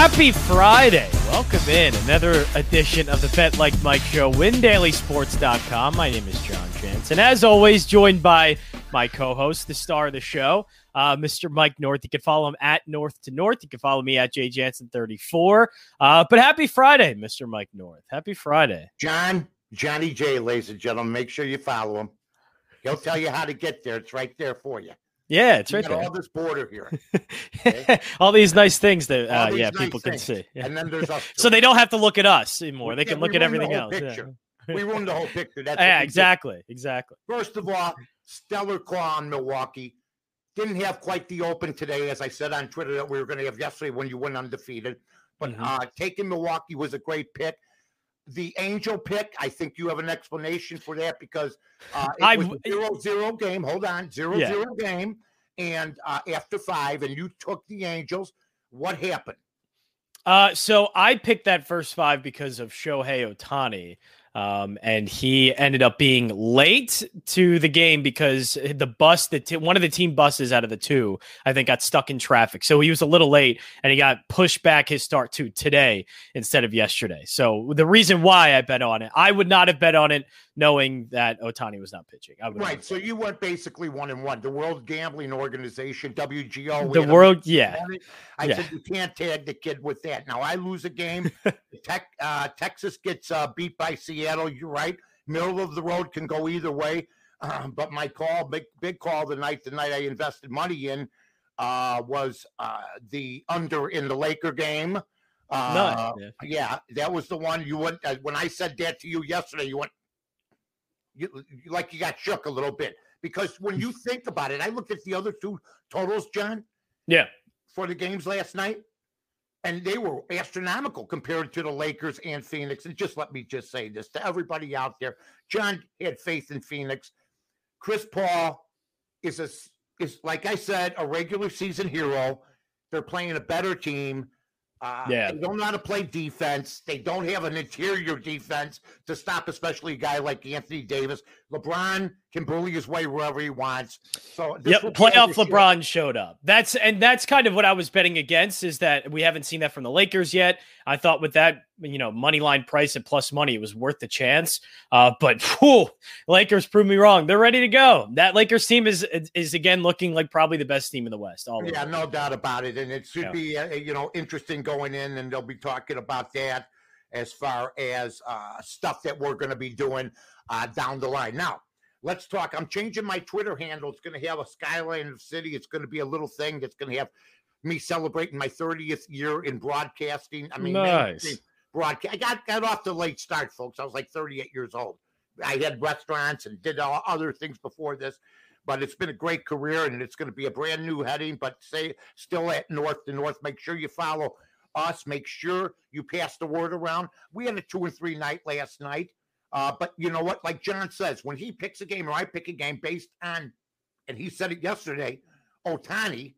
Happy Friday. Welcome in another edition of the Bet Like Mike Show, WinDailySports.com. My name is Jon Jansen. And as always, joined by my co host, the star of the show, uh, Mr. Mike North. You can follow him at North to North. You can follow me at JJansen34. Uh, but happy Friday, Mr. Mike North. Happy Friday. John, Johnny J, ladies and gentlemen, make sure you follow him. He'll tell you how to get there. It's right there for you. Yeah, it's You right there. All this border here. all these nice things that uh, yeah nice people can see. Yeah. And then there's us. So they don't have to look at us anymore. They Yeah, can look at everything else. yeah. picture. we ruined the whole picture. That's Yeah, we did. exactly, exactly. First of all, stellar claw on Milwaukee. Didn't have quite the open today, as I said on Twitter that we were going to have yesterday when you went undefeated. But Mhm. uh, taking Milwaukee was a great pick. The Angel pick, I think you have an explanation for that because uh, it I was zero zero game. Hold on, zero Yeah. zero game, and uh, after five, and you took the Angels. What happened? Uh, so I picked that first five because of Shohei Ohtani. Um, and he ended up being late to the game because the bus that t- one of the team buses out of the two, I think, got stuck in traffic. So he was a little late and he got pushed back his start to today instead of yesterday. So the reason why I bet on it, I would not have bet on it knowing that Ohtani was not pitching. I would Right. So you went basically one and one. The World Gambling Organization, WGO. the world, yeah. I Yeah. said you can't tag the kid with that. Now I lose a game. Tech, uh, Texas gets uh, beat by Seattle. You're right. Middle of the road can go either way. Um, but my call, big big call the night the night I invested money in uh, was uh, the under in the Laker game. Uh, Nice, yeah, that was the one you went uh, when I said that to you yesterday. You went, you, you like you got shook a little bit because when you think about it, I looked at the other two totals, John yeah. for the games last night, and they were astronomical compared to the Lakers and Phoenix. And just let me just say this to everybody out there: John had faith in Phoenix. Chris Paul is a is like I said, a regular season hero. They're playing a better team. Uh, Yeah. they don't know how to play defense. They don't have an interior defense to stop, especially a guy like Anthony Davis. LeBron can bully his way wherever he wants. So Yep, playoff. LeBron showed up. That's and that's kind of what I was betting against is that we haven't seen that from the Lakers yet. I thought with that, you know, money line price at plus money, it was worth the chance. Uh, but whew, Lakers proved me wrong. They're ready to go. That Lakers team is is again looking like probably the best team in the West. All Yeah, no doubt about it, and it should Yeah. be uh, you know interesting going in, and they'll be talking about that as far as uh, stuff that we're going to be doing uh, down the line. Now, let's talk. I'm changing my Twitter handle. It's going to have a skyline of the city. It's going to be a little thing that's going to have me celebrating my 30th year in broadcasting. I mean, Nice. broadcast. I got got off a late start, folks. I was like 38 years old. I had restaurants and did all other things before this but it's been a great career and it's going to be a brand new heading but say still at north to north make sure you follow us make sure you pass the word around we had a two and three night last night uh, but you know what like john says when he picks a game or i pick a game based on and he said it yesterday ohtani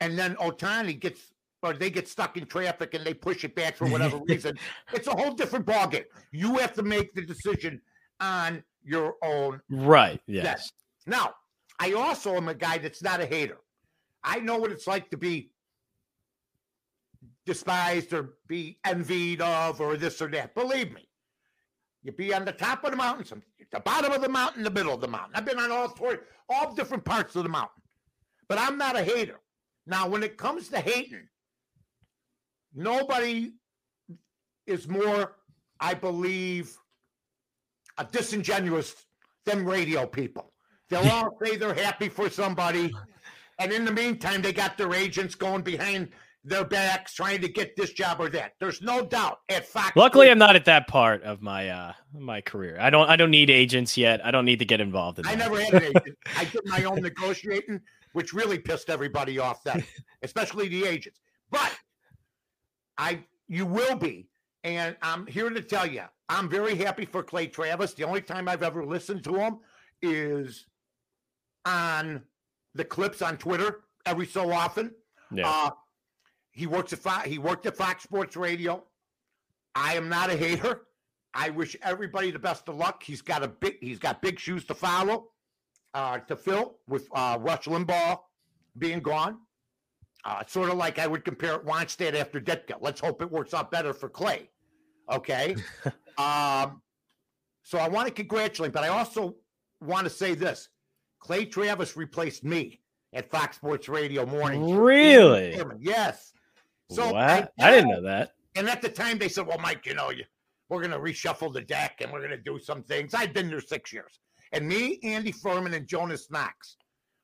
and then ohtani gets or they get stuck in traffic and they push it back for whatever reason it's a whole different ballgame you have to make the decision on your own Right. Yes. Yes. Now, I also am a guy that's not a hater. I know what it's like to be despised or be envied of or this or that. Believe me, you be on the top of the mountain, some the bottom of the mountain, the middle of the mountain. I've been on all three, all different parts of the mountain, but I'm not a hater. Now, when it comes to hating, nobody is more, I believe, a disingenuous than radio people. They'll all say they're happy for somebody, and in the meantime, they got their agents going behind their backs trying to get this job or that. There's no doubt at Fox. Luckily, I'm not at that part of my uh my career. I don't I don't need agents yet. I don't need to get involved in I that. never had an agent. I did my own negotiating, which really pissed everybody off then, especially the agents. But I, you will be, and I'm here to tell you, I'm very happy for Clay Travis. The only time I've ever listened to him is on the clips on Twitter every so often. Yeah. Uh, he works at Fox, he worked at Fox Sports Radio. I am not a hater. I wish everybody the best of luck. He's got a big he's got big shoes to follow, uh, to fill with uh, Rush Limbaugh being gone. Uh, sort of like I would compare Wannstedt after Ditka. Let's hope it works out better for Clay. Okay. um, so I want to congratulate, but I also want to say this: Clay Travis replaced me at Fox Sports Radio morning. Really? Yes. So what? I, I, didn't know that. And at the time, they said, "Well, Mike, you know, you, we're going to reshuffle the deck and we're going to do some things." I've been there six years, and me, Andy Furman, and Jonas Knox,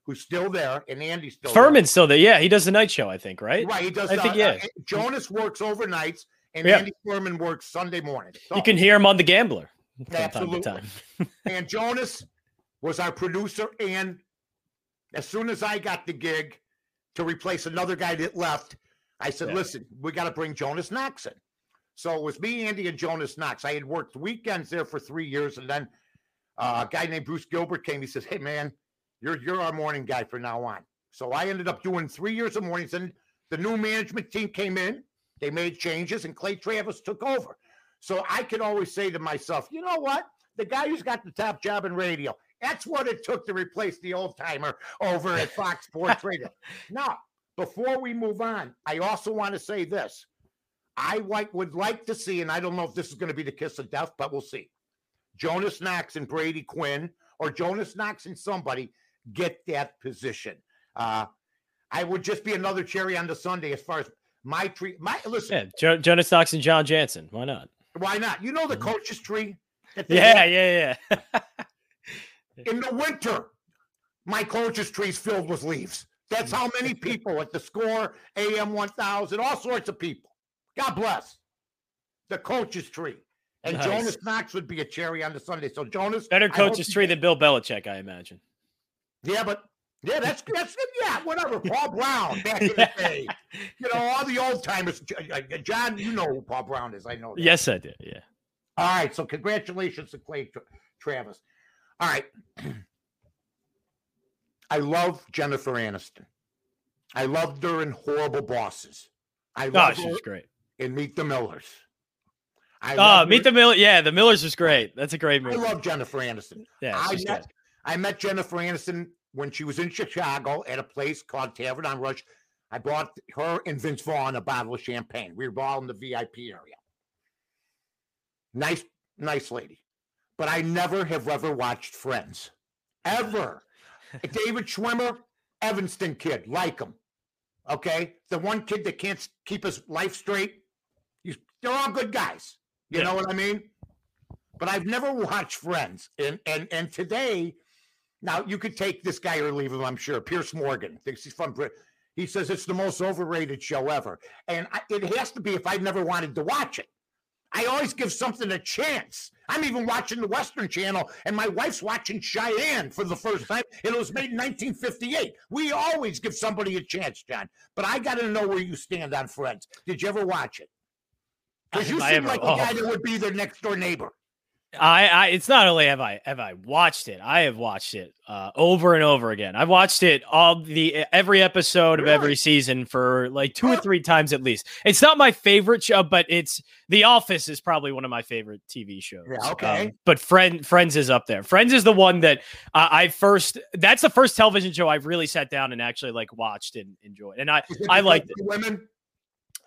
who's still there, and Andy's still Furman's there. still there. Yeah, he does the night show, I think, right? Right, he does. I uh, think yeah. Uh, Jonas works overnights, and yeah. Andy Furman works Sunday morning. So, you can hear him on the Gambler. Absolutely. Time time. and Jonas was our producer, and as soon as I got the gig to replace another guy that left, I said, yeah. "Listen, we got to bring Jonas Knox in." So it was me, Andy, and Jonas Knox. I had worked weekends there for three years, and then uh, a guy named Bruce Gilbert came. He says, "Hey, man, you're you're our morning guy from now on." So I ended up doing three years of mornings, and the new management team came in. They made changes, and Clay Travis took over. So I can always say to myself, you know what? The guy who's got the top job in radio, that's what it took to replace the old timer over at Fox Sports Radio. Now, before we move on, I also want to say this. I like, would like to see, and I don't know if this is going to be the kiss of death, but we'll see. Jonas Knox and Brady Quinn, or Jonas Knox and somebody get that position. Uh, I would just be another cherry on the sundae as far as my tree. My listen, yeah, jo- Jonas Knox and Jon Jansen. Why not? Why not? You know the mm-hmm. coach's tree. Yeah, yeah, yeah. In the winter, my coach's tree's filled with leaves. That's how many people at the score, AM 1000, all sorts of people. God bless the coach's tree. And nice. Jonas Knox would be a cherry on the sundae. So Jonas, better coach's tree than Bill Belichick, I imagine. Yeah, but yeah, that's that's yeah, whatever. Paul Brown back in the day, you know, all the old timers. Uh, John, you know who Paul Brown is. I know. That. Yes, I did. Yeah. All right. So congratulations to Clay Tra- Travis. All right. I love Jennifer Aniston. I loved her in Horrible Bosses. I ah, love oh, she's great. In Meet the Millers. I oh, Meet the Millers. Yeah, the Millers was great. That's a great movie. I love Jennifer Aniston. Yeah, I met. I met Jennifer Aniston when she was in Chicago at a place called Tavern on Rush. I bought her and Vince Vaughn a bottle of champagne. We were all in the VIP area. Nice, nice lady. But I never have ever watched Friends. Ever. David Schwimmer, Evanston kid, like him. Okay. The one kid that can't keep his life straight. He's, they're all good guys. You yeah. know what I mean? But I've never watched Friends. And and and today now you could take this guy or leave him. I'm sure. Piers Morgan thinks he's from. He says it's the most overrated show ever, and I, it has to be if I've never wanted to watch it. I always give something a chance. I'm even watching the Western Channel, and my wife's watching Cheyenne for the first time. It was made in 1958. We always give somebody a chance, John. But I got to know where you stand on Friends. Did you ever watch it? Because you seem like a guy that would be their next door neighbor. I, I, it's not only have I have I watched it, I have watched it uh, over and over again. I've watched it all the every episode of every season for like two or three times at least. It's not my favorite show, but it's The Office is probably one of my favorite TV shows. Yeah, okay. Um, but Friend Friends is up there. Friends is the one that uh, I first. That's the first television show I've really sat down and actually like watched and enjoyed, and I I liked it. Women.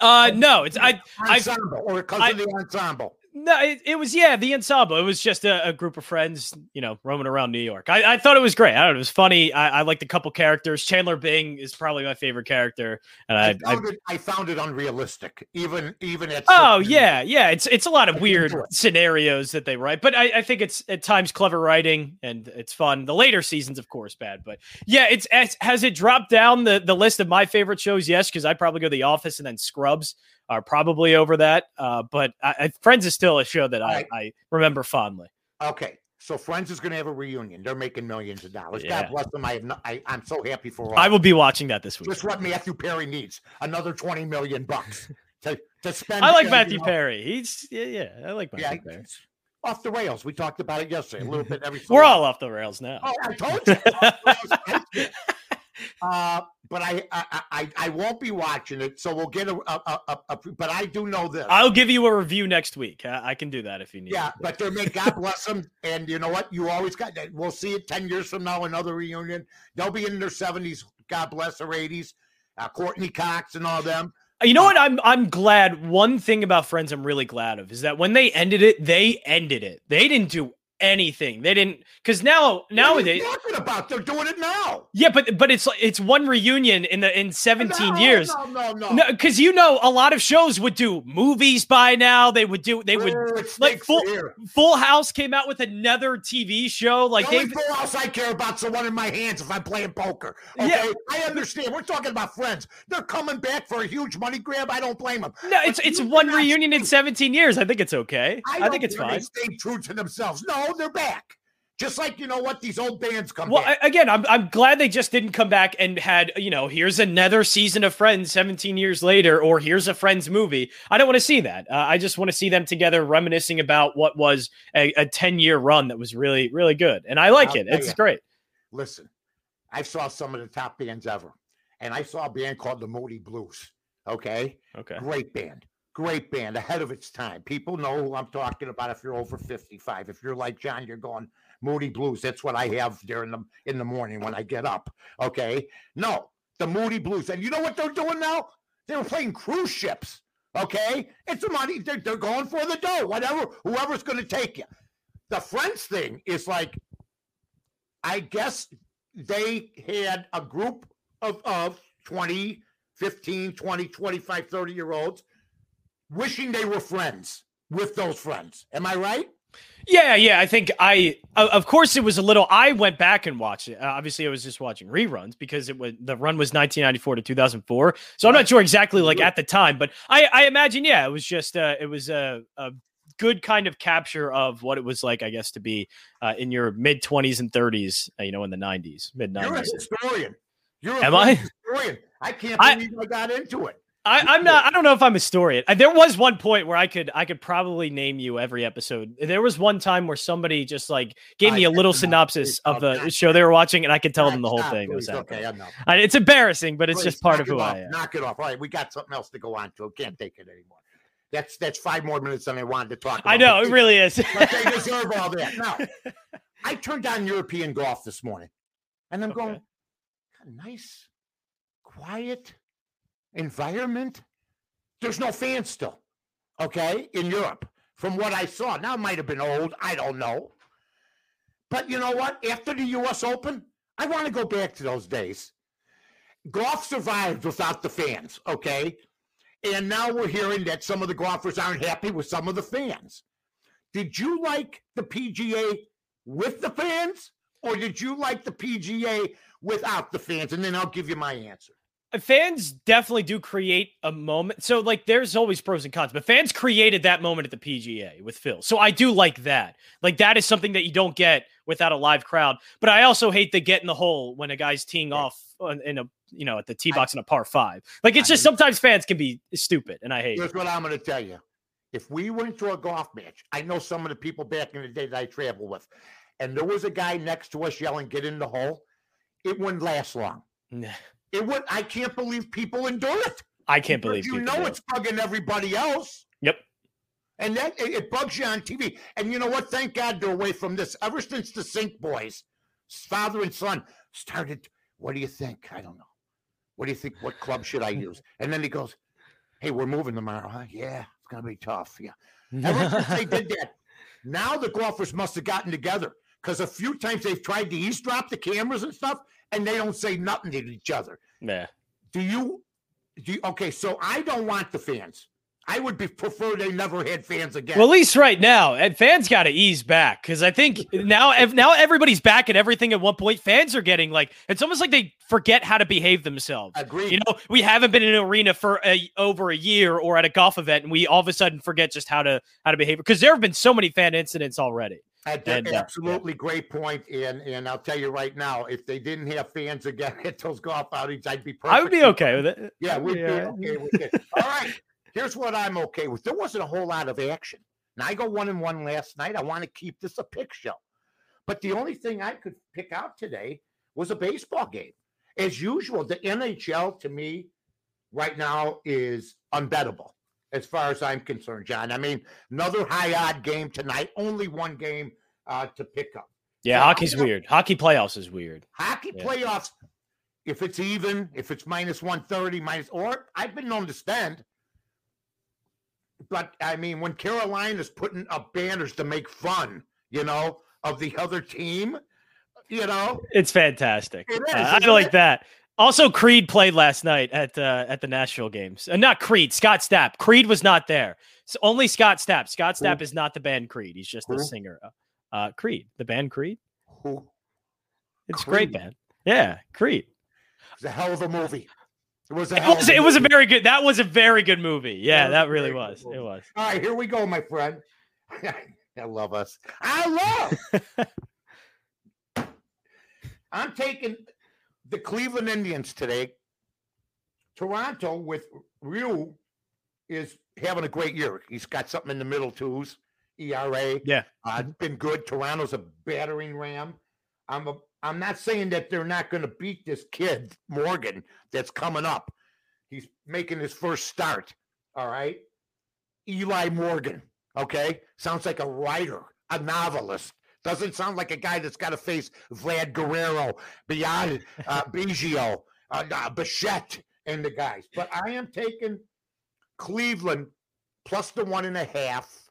Uh, no, it's I ensemble I, or because of the ensemble. No, it, it, was yeah, the ensemble. It was just a, a, group of friends, you know, roaming around New York. I, I thought it was great. I don't know, it was funny. I, I liked a couple characters. Chandler Bing is probably my favorite character, and I, I found, it, I found it unrealistic, even even at. Oh yeah, yeah. It's it's a lot of weird scenarios that they write, but I, I think it's at times clever writing and it's fun. The later seasons, of course, bad, but yeah, it's, it's has it dropped down the the list of my favorite shows? Yes, because I probably go The Office and then Scrubs are probably over that. Uh, but I, Friends is still a show that I. I remember fondly. Okay. So Friends is going to have a reunion. They're making millions of dollars. Yeah. God bless them. I have no, I, am so happy for all. I will be watching that this week. Just what Matthew Perry needs another 20 million bucks to, to spend. I like Matthew know. Perry. He's yeah, yeah. I like Matthew yeah, Perry. Off the rails. We talked about it yesterday. A little bit every. We're all off the rails now. Oh, I told you. Uh, but I, I, I I won't be watching it, so we'll get a, a, a, a But I do know this. I'll give you a review next week. I can do that if you need. Yeah, but they're make God bless them, and you know what? You always got that. We'll see it ten years from now, another reunion. They'll be in their seventies. God bless their eighties, uh, Courteney Cox and all them. You know what? I'm I'm glad. One thing about Friends, I'm really glad of is that when they ended it, they ended it. They didn't do anything. They didn't because now nowadays talking about they're doing it now. Yeah, but but it's it's one reunion in the in 17 no, years. No, no, no. Because you know a lot of shows would do movies by now. They would do they would like full Full House came out with another TV show. Like the they only full house I care about the one in my hands if I'm playing poker. Okay, Yeah. I understand. We're talking about friends. They're coming back for a huge money grab. I don't blame them. no, it's it's one reunion in 17 years. I think it's okay. I, don't think it's fine. Stayed true to themselves. No, they're back. Just like you know what these old bands come Well, back. I, again, I'm I'm glad they just didn't come back and had you know here's another season of Friends 17 years later, or here's a Friends movie. I don't want to see that. Uh, I just want to see them together reminiscing about what was a, a 10 year run that was really really good, and I like I'll it. It's ya. great. Listen, I saw some of the top bands ever, and I saw a band called the Moody Blues. Okay, Okay. great band, great band, ahead of its time. People know who I'm talking about. If you're over 55, if you're like John, you're going Moody Blues. That's what I have during the in the morning when I get up. Okay, no, the Moody Blues, and you know what they're doing now? They were playing cruise ships. Okay, it's the money. They're, they're going for the dough. Whatever, whoever's going to take you. The Friends thing is like, I guess they had a group of, of 20, 15, 20, 25, 30 year olds wishing they were friends with those friends. Am I right? Yeah, yeah. I think I, of course, it was a little. I went back and watched it. Uh, obviously, I was just watching reruns because it was the run was 1994 to 2004. So I'm not sure exactly like at the time, but I, I imagine, yeah, it was just, uh, it was a, a good kind of capture of what it was like, I guess, to be uh, in your mid 20s and 30s. Uh, you know, in the 90s, mid 90s. You're a 90s. historian. You're a Am I? Historian. I can't I- believe I got into it. I, I'm not. I don't know if I'm a historian. There was one point where I could. I could probably name you every episode. There was one time where somebody just like gave me a little synopsis of the show they were watching, and I could tell them the whole thing. that was okay, I know. It's embarrassing, but it's just part of who. I am. Knock it off. All right, we got something else to go on to. Can't take it anymore. That's that's five more minutes than I wanted to talk about. I know it really is. but they deserve all that. Now, I turned on European golf this morning, and I'm going, Okay. nice, quiet environment. There's no fans still, okay, in Europe, from what I saw. Now, it might have been old. I don't know. But you know what? After the U.S. Open, I want to go back to those days. Golf survived without the fans, okay? And now we're hearing that some of the golfers aren't happy with some of the fans. Did you like the PGA with the fans, or did you like the PGA without the fans? And then I'll give you my answer. Uh, fans definitely do create a moment. So like there's always pros and cons, but fans created that moment at the PGA with Phil. So I do like that. Like that is something that you don't get without a live crowd. But I also hate the get in the hole when a guy's teeing Yeah. off in a you know at the tee box in a par five. Like it's I just sometimes fans can be stupid, and I hate. it. Here's what I'm going to tell you. If we went to a golf match, I know some of the people back in the day that I traveled with, and there was a guy next to us yelling, get in the hole, it wouldn't last long. It would, I can't believe people endure it. I can't believe you know it's bugging everybody else. Yep. And that it, it bugs you on TV. And you know what? Thank God they're away from this. Ever since the Cink Boys, father and son, started. What do you think? I don't know. What do you think? What club should I use? And then he goes, "Hey, we're moving tomorrow, huh? Yeah, it's gonna be tough. Yeah." Ever since they did that, now the golfers must have gotten together because a few times they've tried to eavesdrop the cameras and stuff, and they don't say nothing to each other. yeah. Do you? Do you, okay? So I don't want the fans. I would be prefer they never had fans again. Well, at least right now, and fans got to ease back because I think now, if now everybody's back at everything at one point, fans are getting like it's almost like they forget how to behave themselves. Agreed. You know, we haven't been in an arena for a, over a year or at a golf event, and we all of a sudden forget just how to how to behave because there have been so many fan incidents already. D- And, uh, yeah. absolutely great. And and I'll tell you right now, if they didn't have fans again at those golf outings, I'd be perfect. I would be okay with it. Yeah, we'd Yeah. be okay with it. All right. Here's what I'm okay with. There wasn't a whole lot of action. Now I go one and one last night. I want to keep this a pick show. But the only thing I could pick out today was a baseball game. As usual, the NHL to me right now is unbettable as far as I'm concerned, John. I mean, another high odd game tonight, only one game uh, to pick up. Yeah, hockey's weird. Hockey playoffs is weird. Hockey Yeah. playoffs, if it's even, if it's minus 130, minus, or I've been known to stand. But I mean, when Carolina's putting up banners to make fun, you know, of the other team, you know, it's fantastic. It is, Uh, I like it? that. Also, Creed played last night at uh, at the Nashville games. Uh, not Creed, Scott Stapp. Creed was not there. So only Scott Stapp. Scott Who? Stapp is not the band Creed. He's just Who? a singer. Uh, Creed, the band Creed. who It's a great Creed. band. Yeah, Creed. was a hell of a movie. It was a It was, it was a very good. That was a very good movie. Yeah, was that really was. It was. All right, here we go, my friend. I love us. I love. I'm taking the Cleveland Indians today. Toronto with Ryu is having a great year. He's got something in the middle twos. ERA. Yeah. Uh, been good. Toronto's a battering ram. I'm a, I'm not saying that they're not going to beat this kid Morgan that's coming up. He's making his first start. All right. Eli Morgan. Okay. Sounds like a writer, a novelist. Doesn't sound like a guy that's got to face Vlad Guerrero, beyond uh, Biggio, uh, uh, Bichette, and the guys. But I am taking Cleveland plus the one and a half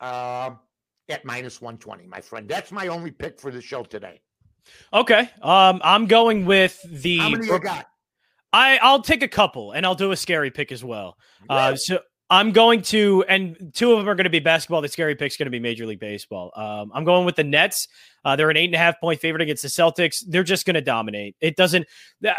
um, at minus 120, my friend. That's my only pick for the show today. Okay. Um, I'm going with the. How many you got? I I'll take a couple, and I'll do a scary pick as well. Uh, so I'm going to, and two of them are going to be basketball. The scary pick's going to be Major League Baseball. Um, I'm going with the Nets. Uh, they're an eight and a half point favorite against the Celtics. They're just going to dominate. It doesn't,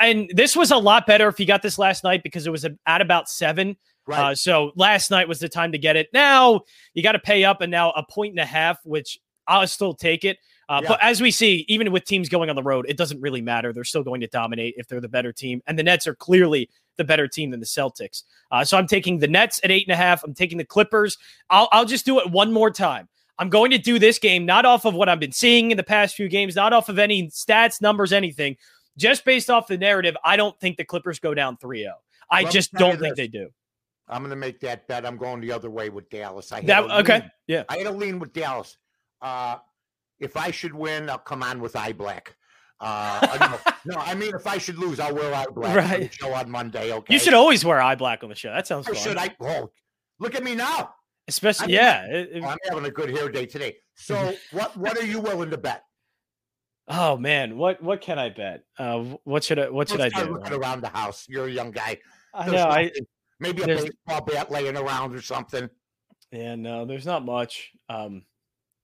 and this was a lot better if you got this last night because it was at about seven. Right. Uh, so last night was the time to get it. Now you got to pay up, and now a point and a half, which I'll still take it. Uh, Yeah. But as we see, even with teams going on the road, it doesn't really matter. They're still going to dominate if they're the better team, and the Nets are clearly the better team than the Celtics. Uh, so I'm taking the Nets at eight and a half. I'm taking the Clippers. I'll, I'll just do it one more time. I'm going to do this game not off of what I've been seeing in the past few games, not off of any stats, numbers, anything, just based off the narrative. I don't think the Clippers go down 3 0. I Let just don't think they do. I'm going to make that bet. I'm going the other way with Dallas. I had That a okay? lean. Yeah. I had a lean with Dallas. Uh, if I should win, I'll come on with eye black. Uh, no, no, I mean, if I should lose, I'll wear eye black for the show on Monday. Okay. You should always wear eye black on the show. That sounds I fun. should. I oh, look at me now. Especially, I mean, yeah. it- it- Oh, I'm having a good hair day today. So, what what are you willing to bet? oh man, what what can I bet? Uh, what should I what should I Let's start do? looking around the house. You're a young guy. I There's know. I maybe a baseball bat laying around or something. yeah. No, there's not much. Um,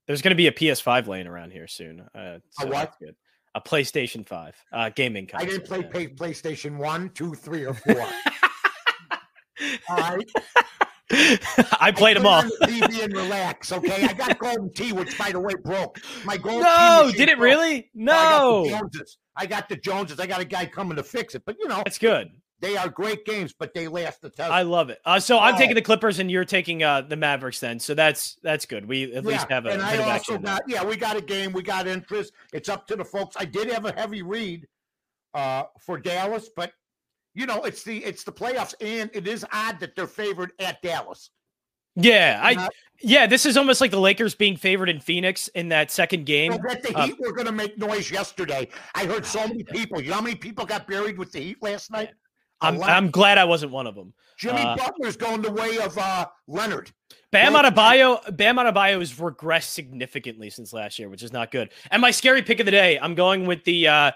there's going to be a PS5 laying around here soon. Uh, so what? that's good. A PlayStation 5 uh, gaming console. I didn't play yeah. pay, PlayStation one, two, three, or four. All right. I played them all. put it on the TV and relax. Okay, I got Golden Tee, which by the way broke. My Golden No, did it broke. really? Oh, I got the No, Joneses. I got the Joneses. I got a guy coming to fix it. But you know, that's good. They are great games, but they last the test. I love it. Uh, so I'm Oh. taking the Clippers, and you're taking uh, the Mavericks. Then, so that's that's good. We at least have a and I also got yeah, we got a game, we got interest. It's up to the folks. I did have a heavy read uh for Dallas, but you know, it's the it's the playoffs, and it is odd that they're favored at Dallas. Yeah, I yeah. This is almost like the Lakers being favored in Phoenix in that second game. That the uh, Heat were going to make noise yesterday. I heard so many people. You know how many people got buried with the Heat last night? I'm. I'm glad I wasn't one of them. Jimmy uh, Butler's going the way of uh, Leonard. Bam Adebayo, Bam Adebayo has regressed significantly since last year, which is not good. And my scary pick of the day, I'm going with the uh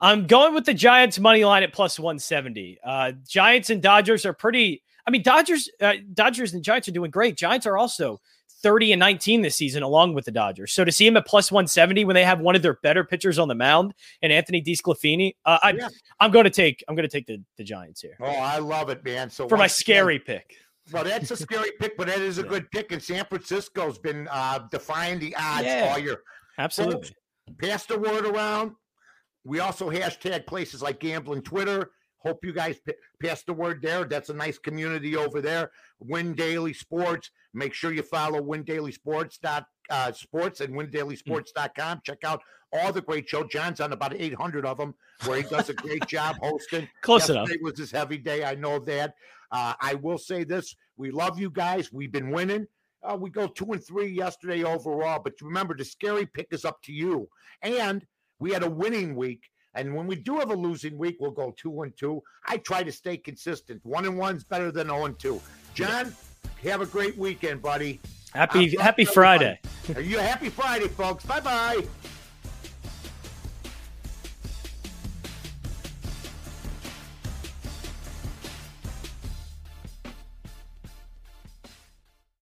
I'm going with the Giants money line at plus 170. Uh Giants and Dodgers are pretty I mean Dodgers uh, Dodgers and Giants are doing great. Giants are also 30 and 19 this season along with the Dodgers. So to see him at plus 170 when they have one of their better pitchers on the mound and Anthony DeSclafani, uh, I, Yeah. I'm going to take I'm going to take the, the Giants here Oh, I love it, man. So for my once again- scary pick. Well, that's a scary pick, but that is a Yeah. good pick. And San Francisco's been uh, defying the odds Yeah. all year. Absolutely. Pass the word around. We also hashtag places like gambling Twitter. Hope you guys p- pass the word there. That's a nice community over there. Win Daily Sports. Make sure you follow Win Daily Sports uh, sports and windailysports.com. Check out all the great show. John's on about 800 of them where he does a great job hosting. Close enough. Yesterday was his heavy day. I know that. Uh, I will say this: we love you guys. We've been winning. Uh, we go two and three yesterday overall, but remember the scary pick is up to you. And we had a winning week, And when we do have a losing week, we'll go two and two. I try to stay consistent. One and one's better than 0 and two. John, have a great weekend, buddy. Happy Happy Friday. Are you happy Friday, folks? Bye bye.